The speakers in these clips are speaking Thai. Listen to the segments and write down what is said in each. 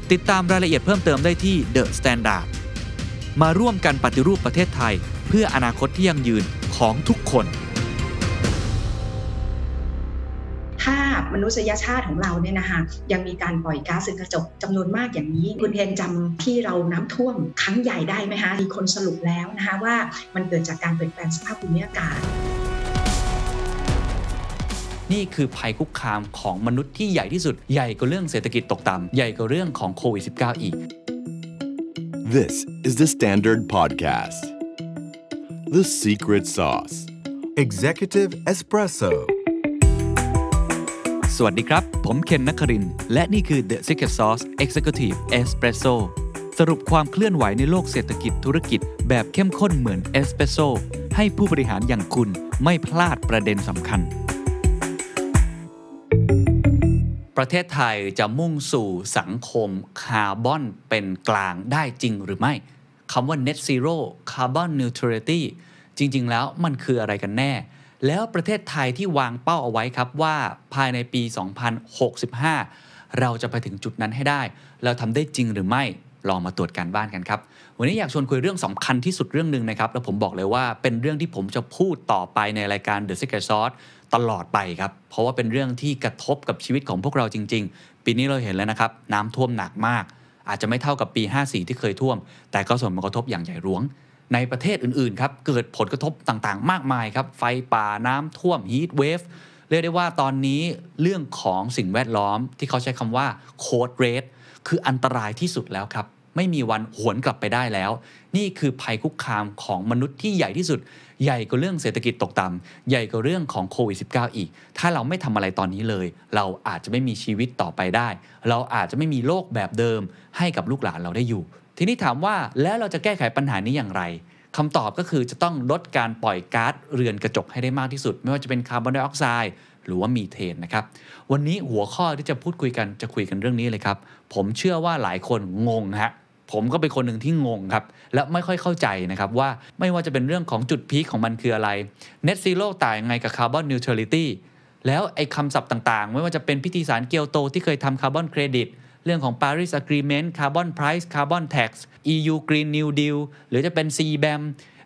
ิ ติดตามรายละเอียดเพิ่มเติมได้ที่ The Standard มาร่วมกันปฏิรูปประเทศไทย เพื่ออนาคตที่ยั่งยืนของทุกคน ถ้ามนุษยชาติของเราเนี่ยนะคะยังมีการปล่อยก๊าซเรือนกระจกจำนวนมากอย่างนี้ คุณเทนจำที่เราน้ำท่วมครั้งใหญ่ได้ไหมคะมีคนสรุปแล้วนะคะว่ามันเกิดจากการเปลี่ยนแปลงสภาพภูมิอากาศ นี่คือภัยคุกคามของมนุษย์ที่ใหญ่ที่สุด ใหญ่กว่าเรื่องเศรษฐกิจตกต่ำ ใหญ่กว่าเรื่องของโควิด -19 อีก This is the Standard Podcast. The Secret Sauce. Executive Espresso. สวัสดีครับ ผมเคนนักครินทร์และนี่คือ The Secret Sauce Executive Espresso สรุปความเคลื่อนไหวในโลกเศรษฐกิจธุรกิจ แบบเข้มข้นเหมือนเอสเปรสโซให้ผู้บริหารอย่างคุณไม่พลาดประเด็นสำคัญ ประเทศไทยจะมุ่งสู่สังคมคาร์บอนเป็นกลางได้จริงหรือไม่คำว่า net zero carbon neutrality จริง ๆ แล้วมันคืออะไรกันแน่ แล้วประเทศไทยที่วางเป้าเอาไว้ครับว่าภายในปี 2065 เราจะไปถึงจุดนั้นให้ได้ เราทำได้จริงหรือไม่ลองมาตรวจการบ้านกันครับ วันนี้อยากชวนคุยเรื่องสำคัญที่สุดเรื่องหนึ่งนะครับ แล้วผมบอกเลยว่าเป็นเรื่องที่ผมจะพูดต่อไปในรายการ The Secret Sauce ตลอดไปครับ เพราะว่าเป็นเรื่องที่กระทบกับชีวิตของพวกเราจริง ๆ ปีนี้เราเห็นแล้วนะครับน้ำท่วมหนักมาก อาจจะไม่เท่ากับปี 54 ที่เคยท่วม แต่ก็ส่งผลกระทบอย่างใหญ่หลวง ในประเทศอื่นๆครับเกิดผลกระทบต่างๆ มากมายครับ ไฟป่าน้ำท่วมฮีทเวฟเรียกได้ว่าตอนนี้เรื่องของสิ่งแวดล้อมที่เขาใช้คำว่าโคดเรสคืออันตรายที่สุดแล้วครับ ไม่มีวันหวนกลับไปได้แล้ว นี่คือภัยคุกคามของมนุษย์ที่ใหญ่ที่สุด ใหญ่กว่าเรื่องเศรษฐกิจตกต่ำใหญ่กว่าเรื่องของโควิด -19 อีก ถ้าเราไม่ทำอะไรตอนนี้เลย เราอาจจะไม่มีชีวิตต่อไปได้ เราอาจจะไม่มีโลกแบบเดิม ให้กับลูกหลานเราได้อยู่ ทีนี้ถามว่าแล้วเราจะแก้ไขปัญหานี้อย่างไรคำตอบก็คือจะต้องลดการปล่อยก๊าซเรือนกระจกให้ได้มากที่สุด ไม่ว่าจะเป็นคาร์บอนไดออกไซด์หรือว่ามีเทนนะครับ วันนี้หัวข้อที่จะพูดคุยกันจะคุยกันเรื่องนี้เลยครับ ผมเชื่อว่าหลายคนงงฮะ ผมก็เป็นคนหนึ่งที่งงครับ และไม่ค่อยเข้าใจนะครับว่าไม่ว่าจะเป็นเรื่องของจุดพีคของมันคืออะไร Net Zero ต่างยังไงกับ Carbon Neutrality แล้วไอ้คำศัพท์ต่างๆ ไม่ว่าจะเป็นพิธีสารเกียวโตที่เคยทำคาร์บอนเครดิตเรื่องของ Paris Agreement Carbon Price Carbon Tax EU Green New Deal หรือจะเป็น CBAM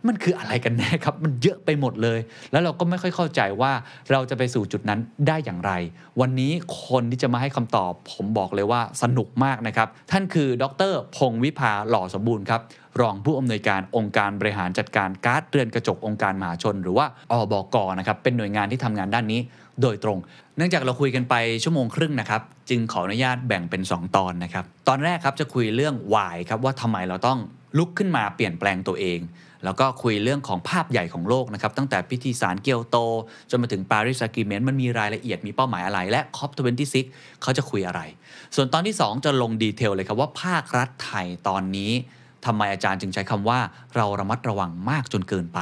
มันคืออะไรกันแน่ครับ มันเยอะไปหมดเลย แล้วเราก็ไม่ค่อยเข้าใจว่าเราจะไปสู่จุดนั้นได้อย่างไร วันนี้คนที่จะมาให้คำตอบ ผมบอกเลยว่าสนุกมากนะครับ ท่านคือดรพงศ์วิภาหล่อสมบูรณ์ครับรองผู้อำนวยการองค์การบริหารจัดการก๊าซเรือนกระจกองค์การมหาชน หรือว่าอบกนะครับเป็นหน่วยงานที่ทำงานด้านนี้โดยตรง เนื่องจากเราคุยกันไปชั่วโมงครึ่งนะครับ จึงขออนุญาตแบ่งเป็น 2 ตอนนะครับ ตอนแรกครับจะคุยเรื่อง why ครับว่าทำไมเราต้องลุกขึ้นมาเปลี่ยนแปลงตัวเอง แล้วก็คุยเรื่องของภาพใหญ่ของโลกนะครับ ตั้งแต่พิธีสารเกียวโต จนมาถึงปารีส a g ก e เมนต์มันมีรายละเอียดมีเป้าหมายอะไร และ COP26 เขาจะคุยอะไร ส่วนตอนที่ 2 จะลงดีเทลเลยครับว่าภาครัฐไทยตอนนี้ทำไมอาจารย์จึงใช้คำว่า เราระมัดระวังมากจนเกินไป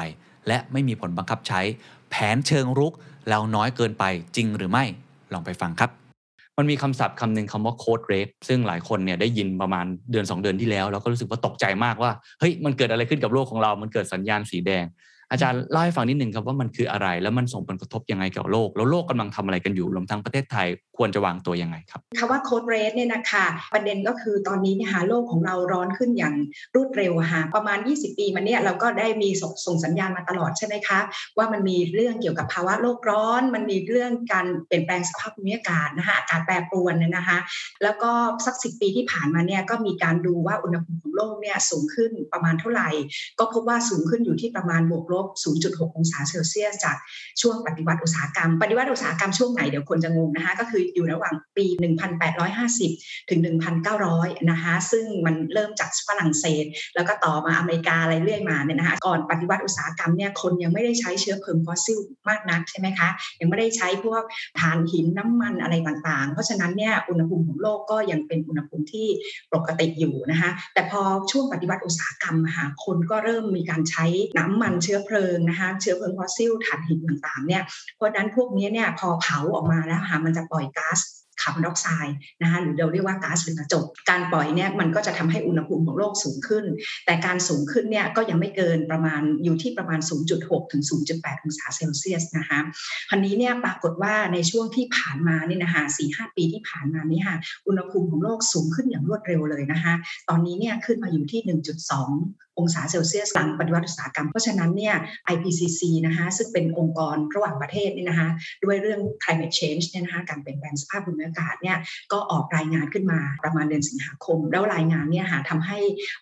และไม่มีผลบังคับใช้ แผนเชิงรุกแล้วน้อยเกินไปจริงหรือไม่ลองไปฟังครับ มันมีคำศัพท์คำหนึ่งคำว่าโคดเรฟซึ่งหลายคนเนี่ยได้ยินประมาณเดือน 2 เดือนที่แล้ว แล้วก็รู้สึกว่าตกใจมากว่าเฮ้ยมันเกิดอะไรขึ้นกับโลกของเรา มันเกิดสัญญาณสีแดง อาจารย์เล่าให้ฟังนิดหนึ่งครับว่ามันคืออะไร แล้วมันส่งผลกระทบยังไงกับโลก แล้วโลกกำลังทำอะไรกันอยู่รวมทั้งประเทศไทยควรจะวางตัวยังไงครับคำว่าโคดเรสเนี่ยนะคะประเด็นก็คือตอนนี้นี่ยฮะโลกของเราร้อนขึ้นอย่างรวดเร็วฮะประมาณ 20 ปีมาเนี่ยเราก็ได้มีส่งสัญญาณมาตลอดใช่ไหมคะว่ามันมีเรื่องเกี่ยวกับภาวะโลกร้อน มันมีเรื่องการเปลี่ยนแปลงสภาพภูมิอากาศนะคะอากาศแปรปรวนเนี่ยนะคะแล้วก็สักสิปีที่ผ่านมาเนี่ยก็มีการดูว่าอุณหภูมิของโลกเนี่ยสูงขึ้นประมาณเท่าไหร่ ก็พบว่าสูงขึ้นอยู่ที่ประมาณบวกลบ0.6 องศาเซลเซียส จากช่วงปฏิวัติอุตสาหกรรม ปฏิวัติอุตสาหกรรมช่วงไหนเดี๋ยวคนจะงงนะคะก็คืออยู่ระหว่างปี 1850 ถึง 1,900 นะคะซึ่งมันเริ่มจากฝรั่งเศส แล้วก็ต่อมาอเมริกาอะไรเรื่อยมาเนี่ยนะคะก่อนปฏิวัติอุตสาหกรรมเนี่ยคนยังไม่ได้ใช้เชื้อเพลิงฟอสซิลมากนักใช่ไหมคะยังไม่ได้ใช้พวกถ่านหินน้ำมันอะไรต่างๆ เพราะฉะนั้นเนี่ยอุณหภูมิของโลกก็ยังเป็นอุณหภูมิที่ปกติอยู่นะคะแต่พอช่วงปฏิวัติอุตสาหกรรมค่ะคนก็เริ่มมีการใช้น้ำมันเชื้อเพลิงนะคะเชื้อเพลิงฟอสซิลถ่านหินต่างๆเนี่ยเพราะนั้นพวกนี้เนี่ยพอเผาออกมาแล้วค่ะมันจะปล่อยก๊าซคาร์บอนไดออกไซด์นะคะหรือเราเรียกว่าก๊าซเรือนกระจก การปล่อยเนี่ยมันก็จะทำให้อุณหภูมิของโลกสูงขึ้น แต่การสูงขึ้นเนี่ยก็ยังไม่เกินประมาณอยู่ที่ประมาณ 0.6 ถึง 0.8 องศาเซลเซียสนะคะคันนี้เนี่ยปรากฏว่าในช่วงที่ผ่านมานี่นะคะ4-5 ปีที่ผ่านมานี่ค่ะอุณหภูมิของโลกสูงขึ้นอย่างรวดเร็วเลยนะคะตอนนี้เนี่ยขึ้นมาอยู่ที่ 1.2องศาเซลเซียสหลังปฏิวัติอุตสาหกรรม เพราะฉะนั้นเนี่ย IPCC นะคะซึ่งเป็นองค์กรระหว่างประเทศนี่นะคะด้วยเรื่อง climate change เนี่ยนะคะการเปลี่ยนแปลงสภาพภูมิอากาศเนี่ยก็ออกรายงานขึ้นมาประมาณเดือนสิงหาคม แล้วรายงานเนี่ยหาทำให้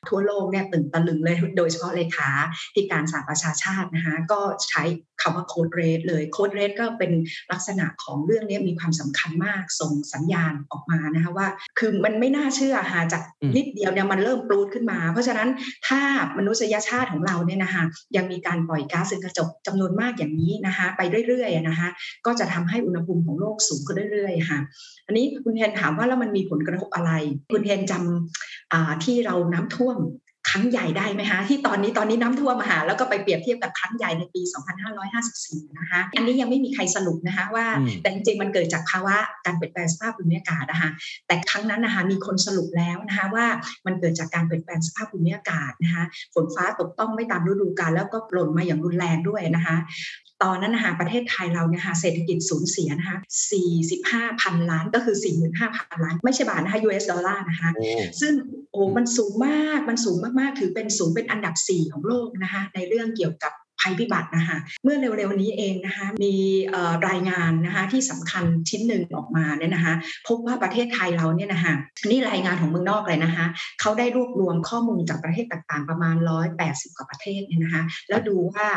ทั่วโลกเนี่ยตื่นตะลึงเลยโดยเฉพาะเลขาที่การสหประชาชาตินะคะก็ใช้คำว่าโคดเรทเลยโคดเรทก็เป็นลักษณะของเรื่องนี้มีความสำคัญมากส่งสัญญาณออกมานะคะว่า คือมันไม่น่าเชื่อหาจากนิดเดียวเนี่ยมันเริ่มปลูดขึ้นมา เพราะฉะนั้นถ้ามนุษยชาติของเราเนี่ยนะคะยังมีการปล่อยก๊าซเรือนกระจกจำนวนมากอย่างนี้นะคะไปเรื่อยๆนะคะก็จะทำให้อุณหภูมิของโลกสูงขึ้นเรื่อยๆค่ะอันนี้คุณเทนถามว่าแล้วมันมีผลกระทบอะไร คุณเทนจำที่เราน้ำท่วม ครั้งใหญ่ได้ไหมคะที่ตอนนี้ตอนนี้น้ำท่วมมาหาแล้วก็ไปเปรียบเทียบกับครั้งใหญ่ในปี 2554 นะคะอันนี้ยังไม่มีใครสรุปนะคะว่าแต่จริงๆมันเกิดจากภาวะการเปลี่ยนแปลงสภาพภูมิอากาศนะคะแต่ครั้งนั้นนะคะมีคนสรุปแล้วนะคะว่ามันเกิดจากการเปลี่ยนแปลงสภาพภูมิอากาศนะคะฝนฟ้าตกต้องไม่ตามฤดูกาลแล้วก็หล่นมาอย่างรุนแรงด้วยนะคะ ตอนนั้นนะคะประเทศไทยเราเนี่ยค่ะเศรษฐกิจสูญเสียนะคะ45 พันล้านก็คือ 45,000ล้าน ไม่ใช่บาทนะคะ US ดอลลาร์นะคะ ซึ่งโอ้มันสูงมากมันสูงมากๆ ถือเป็นสูงเป็นอันดับ 4 ของโลกนะคะในเรื่องเกี่ยวกับ ภัยพิบัตินะคะเมื่อเร็วๆนี้เองนะคะมีรายงานนะคะที่สำคัญชิ้นหนึ่งออกมาเนี่ยนะคะพบว่าประเทศไทยเราเนี่ยนะคะนี่รายงานของเมืองนอกเลยนะคะเขาได้รวบรวมข้อมูลจากประเทศต่างๆ ประมาณ 180 กว่าประเทศเนี่ยนะคะแล้วดูว่า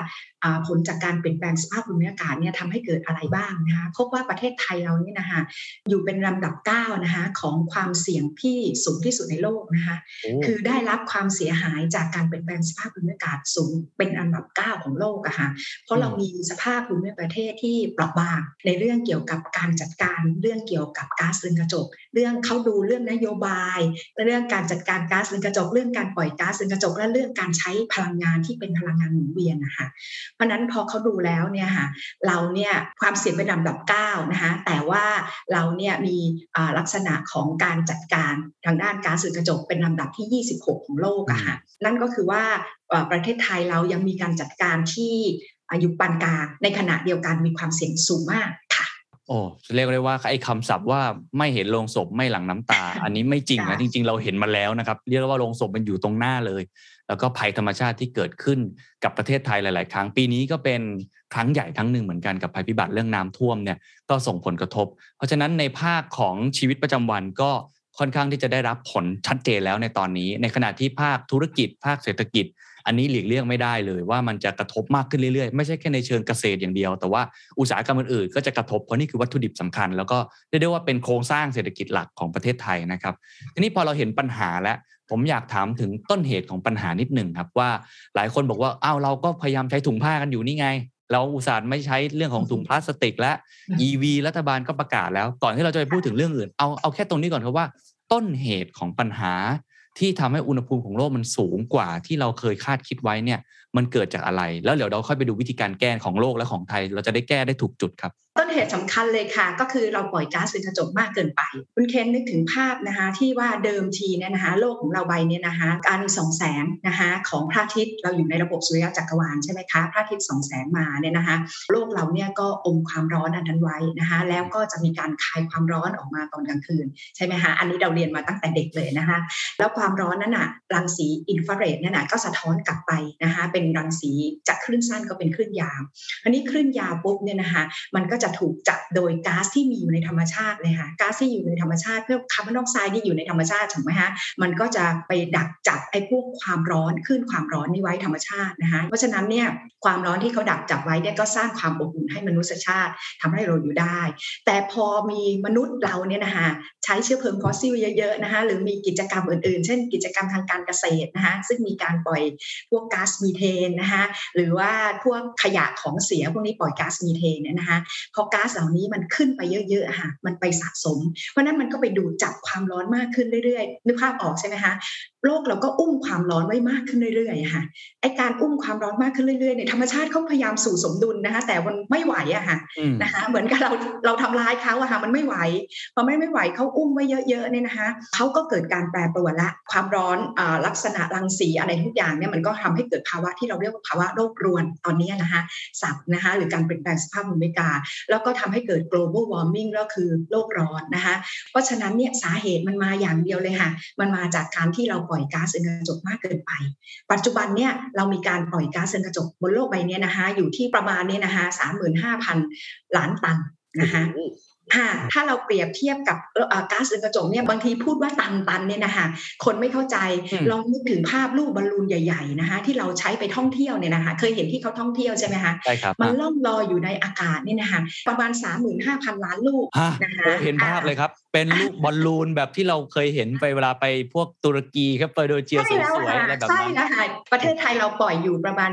ผลจากการเปลี่ยนแปลงสภาพภูมิอากาศเนี่ยทำให้เกิดอะไรบ้างนะคะพบว่าประเทศไทยเราเนี่ยนะคะอยู่เป็นลำดับ9นะคะของความเสี่ยงที่สูงที่สุดในโลกนะคะคือได้รับความเสียหายจากการเปลี่ยนแปลงสภาพภูมิอากาศสูงเป็นอันดับ 9 ของโลกอะค่ะเพราะเรามีสภาพภูมิประเทศที่เปราะบางในเรื่องเกี่ยวกับการจัดการเรื่องเกี่ยวกับก๊าซเรือนกระจก เรื่องเขาดูเรื่องนโยบาย เรื่องการจัดการก๊าซเรือนกระจก เรื่องการปล่อยก๊าซเรือนกระจกและเรื่องการใช้พลังงานที่เป็นพลังงานหมุนเวียนนะคะเพราะนั้นพอเขาดูแล้วเนี่ยค่ะเราเนี่ยความเสี่ยงเป็นลำดับ9นะคะแต่ว่าเราเนี่ยมีลักษณะของการจัดการทางด้านก๊าซเรือนกระจกเป็นลำดับที่ 26 ของโลกอะค่ะนั่นก็คือว่าประเทศไทยเรายังมีการจัดการที่อายุปานกลางในขณะเดียวกันมีความเสี่ยงสูงมากค่ะโอ้เรียกได้ว่าไอ้คำศัพท์ว่าไม่เห็นโลงศพไม่หลังน้ำตา อันนี้ไม่จริงนะจริง ๆ เราเห็นมาแล้วนะครับ เรียกว่าโลงศพมันอยู่ตรงหน้าเลย แล้วก็ภัยธรรมชาติที่เกิดขึ้นกับประเทศไทยหลาย ๆ ครั้งปีนี้ก็เป็นครั้งใหญ่ครั้งหนึ่งเหมือนกันกับภัยพิบัติเรื่องน้ำท่วมเนี่ยก็ส่งผลกระทบ เพราะฉะนั้นในภาคของชีวิตประจำวันก็ค่อนข้างที่จะได้รับผลชัดเจนแล้วในตอนนี้ ในขณะที่ภาคธุรกิจ ภาคเศรษฐกิจ อันนี้หลีกเลี่ยงไม่ได้เลยว่ามันจะกระทบมากขึ้นเรื่อยๆ ไม่ใช่แค่ในเชิงเกษตรอย่างเดียว แต่ว่าอุตสาหกรรมอื่นๆก็จะกระทบเพราะนี่คือวัตถุดิบสำคัญ แล้วก็เรียกได้ว่าเป็นโครงสร้างเศรษฐกิจหลักของประเทศไทยนะครับทีนี้พอเราเห็นปัญหาและผมอยากถามถึงต้นเหตุของปัญหานิดหนึ่งครับว่าหลายคนบอกว่าอ้าวเราก็พยายามใช้ถุงผ้ากันอยู่นี่ไง เราอุตส่าห์ไม่ใช้เรื่องของถุงพลาสติกและ EV รัฐบาลก็ประกาศแล้ว ก่อนที่เราจะไปพูดถึงเรื่องอื่น เอาเอาแค่ตรงนี้ก่อนครับว่า ต้นเหตุของปัญหา ที่ทำให้อุณหภูมิของโลกมันสูงกว่าที่เราเคยคาดคิดไว้เนี่ย มันเกิดจากอะไร แล้วเดี๋ยวเราค่อยไปดูวิธีการแก้ของโลกและของไทย เราจะได้แก้ได้ถูกจุดครับ ต้นเหตุสำคัญเลยค่ะ ก็คือเราปล่อยก๊าซเรือนกระจกมากเกินไป คุณเคนนึกถึงภาพนะคะที่ว่าเดิมทีเนี่ยนะคะโลกของเราใบเนี่ยนะคะการส่องแสงนะคะของพระอาทิตย์เราอยู่ในระบบสุริยะจักรวาลใช่ไหมคะพระอาทิตย์ส่องแสงมาเนี่ยนะคะโลกเราเนี่ยก็อมความร้อนอันนั้นไว้นะคะแล้วก็จะมีการคายความร้อนออกมาตอนกลางคืนใช่ไหมคะอันนี้เราเรียนมาตั้งแต่เด็กเลยนะคะแล้วความร้อนนั้นน่ะรังสีอินฟราเรดนั่นน่ะก็สะท้อนกลับไปนะคะเป็น็นรังสีจากคลื่นสั้นก็เป็นคลื่นยาวอันนี้คลื่นยาวปุ๊บเนี่ยนะคะมันก็จะถูกจับโดยก๊าซที่มีอยู่ในธรรมชาติเลยค่ะก๊าซที่อยู่ในธรรมชาติเพื่อคาร์บอนไดออกไซด์ที่อยู่ในธรรมชาติถูกไหมคะมันก็จะไปดักจับไอ้พวกความร้อนคลื่นความร้อนนี่ไว้ธรรมชาตินะคะเพราะฉะนั้นเนี่ยความร้อนที่เขาดักจับไว้เนี่ยก็สร้างความอบอุ่นให้มนุษยชาติทำให้เราอยู่ได้ แต่พอมีมนุษย์เราเนี่ยนะคะใช้เชื้อเพลิงฟอสซิลเยอะๆนะคะหรือมีกิจกรรมอื่นๆ เช่น กิจกรรมทางการเกษตรนะคะซึ่งมีการปล่อยพวกก๊าซมีเทนนะคะหรือว่าพวกขยะของเสียพวกนี้ปล่อยก๊าซมีเทนเนี่ยนะคะพอก๊าซเหล่านี้มันขึ้นไปเยอะๆค่ะมันไปสะสม เพราะนั้นมันก็ไปดูดจับความร้อนมากขึ้นเรื่อยๆนึกภาพออกใช่ไหมคะ โลกเราก็อุ้มความร้อนไว้มากขึ้นเรื่อยๆค่ะไอการอุ้มความร้อนมากขึ้นเรื่อยๆเนี่ยธรรมชาติเขาพยายามสู่สมดุลนะคะ แต่มันไม่ไหวอะค่ะอืมนะคะ เหมือนกับเราเราทำร้ายเขาอะค่ะมันไม่ไหวพอไม่ไม่ไหวเขาอุ้มไว้เยอะๆเนี่ยนะคะเขาก็เกิดการแปรปรวนละความร้อนอ่าลักษณะรังสีอะไรทุกอย่างเนี่ยมันก็ทำให้เกิดภาวะที่เราเรียกว่าภาวะโลกรวนตอนนี้นะคะสับนะคะหรือการเปลี่ยนแปลงสภาพภูมิอากาศแล้วก็ทำให้เกิด global warming ก็คือโลกร้อนนะคะ เพราะฉะนั้นเนี่ยสาเหตุมันมาอย่างเดียวเลยค่ะ มันมาจากการที่เราปล่อยก๊าซเรือนกระจกมากเกินไป ปัจจุบันเนี่ยเรามีการปล่อยก๊าซเรือนกระจกบนโลกใบนี้นะคะอยู่ที่ประมาณเนี่ยนะคะสามหมื่นห้าพันล้านตันนะคะ ค่ะถ้าเราเปรียบเทียบกับเอ่อก๊าซเรือนกระจกเนี่ยบางทีพูดว่าตันตันเนี่ยนะคะคนไม่เข้าใจอืมลองนึกถึงภาพลูกบอลลูนใหญ่ๆนะคะที่เราใช้ไปท่องเที่ยวเนี่ยนะคะเคยเห็นที่เขาท่องเที่ยวใช่ไหมคะใช่ครับมันล่องลอยอยู่ในอากาศเนี่ยนะคะประมาณ 35,000 ล้านลูกฮะนะคะโอ้เห็นภาพเลยครับ เป็นลูกบอลลูนแบบที่เราเคยเห็นไปเวลาไปพวกตุรกีครับไปโดยเจียสใช่แล้ววยๆค่ะอะไรแบบใช่นั้นแล้วค่ะประเทศไทยเราปล่อยอยู่ประมาณ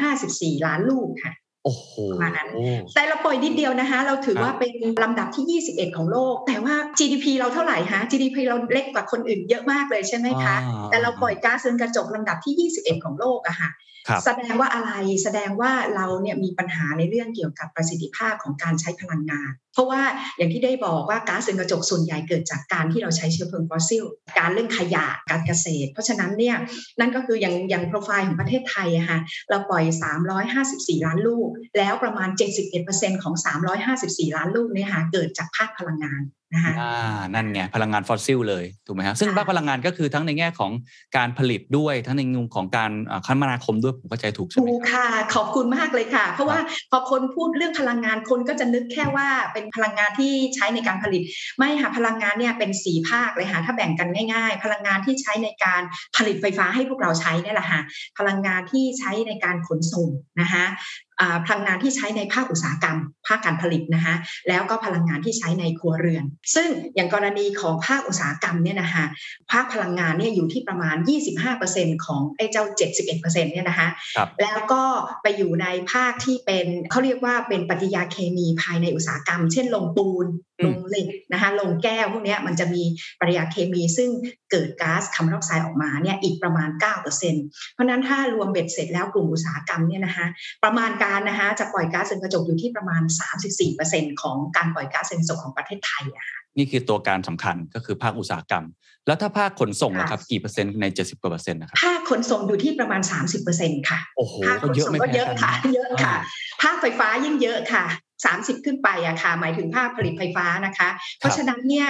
354 ล้านลูกค่ะ โอ้โหประมาณนั้นแต่เราปล่อยนิดเดียวนะคะ เราถือว่าเป็นลำดับที่ 21 ของโลก แต่ว่า GDP เราเท่าไหร่ฮะ GDP เราเล็กกว่าคนอื่นเยอะมากเลยใช่ไหมคะอ่าแต่เราปล่อยก๊าซเรือนกระจกลำดับที่ 21 ของโลกอะค่ะครับ แสดงว่าอะไรแสดงว่าเราเนี่ยมีปัญหาในเรื่องเกี่ยวกับประสิทธิภาพของการใช้พลังงาน เพราะว่าอย่างที่ได้บอกว่าก๊าซเรือนกระจกส่วนใหญ่เกิดจากการที่เราใช้เชื้อเพลิงฟอสซิล การเรื่องขยะการเกษตร เพราะฉะนั้นเนี่ยนั่นก็คืออย่างอย่างโปรไฟล์ของประเทศไทยอะค่ะเราปล่อย 354 ล้านลูก แล้วประมาณ 71%ของ 354 ล้านลูกเนี่ยค่ะเกิดจากภาคพลังงาน นะคะอ่านั่นไงพลังงานฟอสซิลเลยถูกไหมครับซึ่งค่ะภาคพลังงานก็คือทั้งในแง่ของการผลิตด้วยทั้งในมุมของการอ่าคมนาคมด้วยผมเข้าใจถูกใช่ไหมถูกครับค่ะ ขอบคุณมากเลยค่ะ เพราะว่าพอคนพูดเรื่องพลังงานคนก็จะนึกแค่ว่าเป็นพลังงานที่ใช้ในการผลิต ไม่ค่ะพลังงานเนี่ยเป็นสีภาคเลยค่ะถ้าแบ่งกันง่าย ๆ พลังงานที่ใช้ในการผลิตไฟฟ้าให้พวกเราใช้เนี่ยแหละค่ะพลังงานที่ใช้ในการขนส่งนะคะอ่า พลังงานที่ใช้ในภาคอุตสาหกรรม ภาคการผลิตนะคะแล้วก็พลังงานที่ใช้ในครัวเรือน ซึ่งอย่างกรณีของภาคอุตสาหกรรมเนี่ยนะคะภาคพลังงานเนี่ยอยู่ที่ประมาณ 25%ของไอ้เจ้า 71%เนี่ยนะคะครับแล้วก็ไปอยู่ในภาคที่เป็นเขาเรียกว่าเป็นปฏิกิริยาเคมีภายในอุตสาหกรรม เช่นลงปูนอืลมงเหล็กนะคะโรงแก้วพวกเนี้ยมันจะมีปฏิกิริยาเคมีซึ่งเกิดก๊าซคาร์บอนไดออกไซด์ออกมาเนี่ยอีกประมาณ 9%เพราะฉะนั้นถ้ารวมเบ็ดเสร็จแล้วกลุ่มอุตสาหกรรมเนี่ยนะคะประมาณการนะคะจะปล่อยก๊าซเรือนกระจกอยู่ที่ประมาณ 34%ของการปล่อยก๊าซเรือนกระจกของประเทศไทยอะค่ะนี่คือตัวการสำคัญก็คือภาคอุตสาหกรรม แล้วถ้าภาคขนส่งค่ะล่ะครับกี่เปอร์เซ็นต์ใน 70กว่าเปอร์เซ็นต์นะครับภาคขนส่งอยู่ที่ประมาณ 30%ค่ะโอ้โหภาคขก็นเยอะ ก็เยอะไม่แพ้กันค่ะเยอะค่ะอ่าภาคไฟฟ้ายิ่งเยอะค่ะ 30 ขึ้นไปอะค่ะ หมายถึงภาคผลิตไฟฟ้านะคะ เพราะฉะนั้นเนี่ย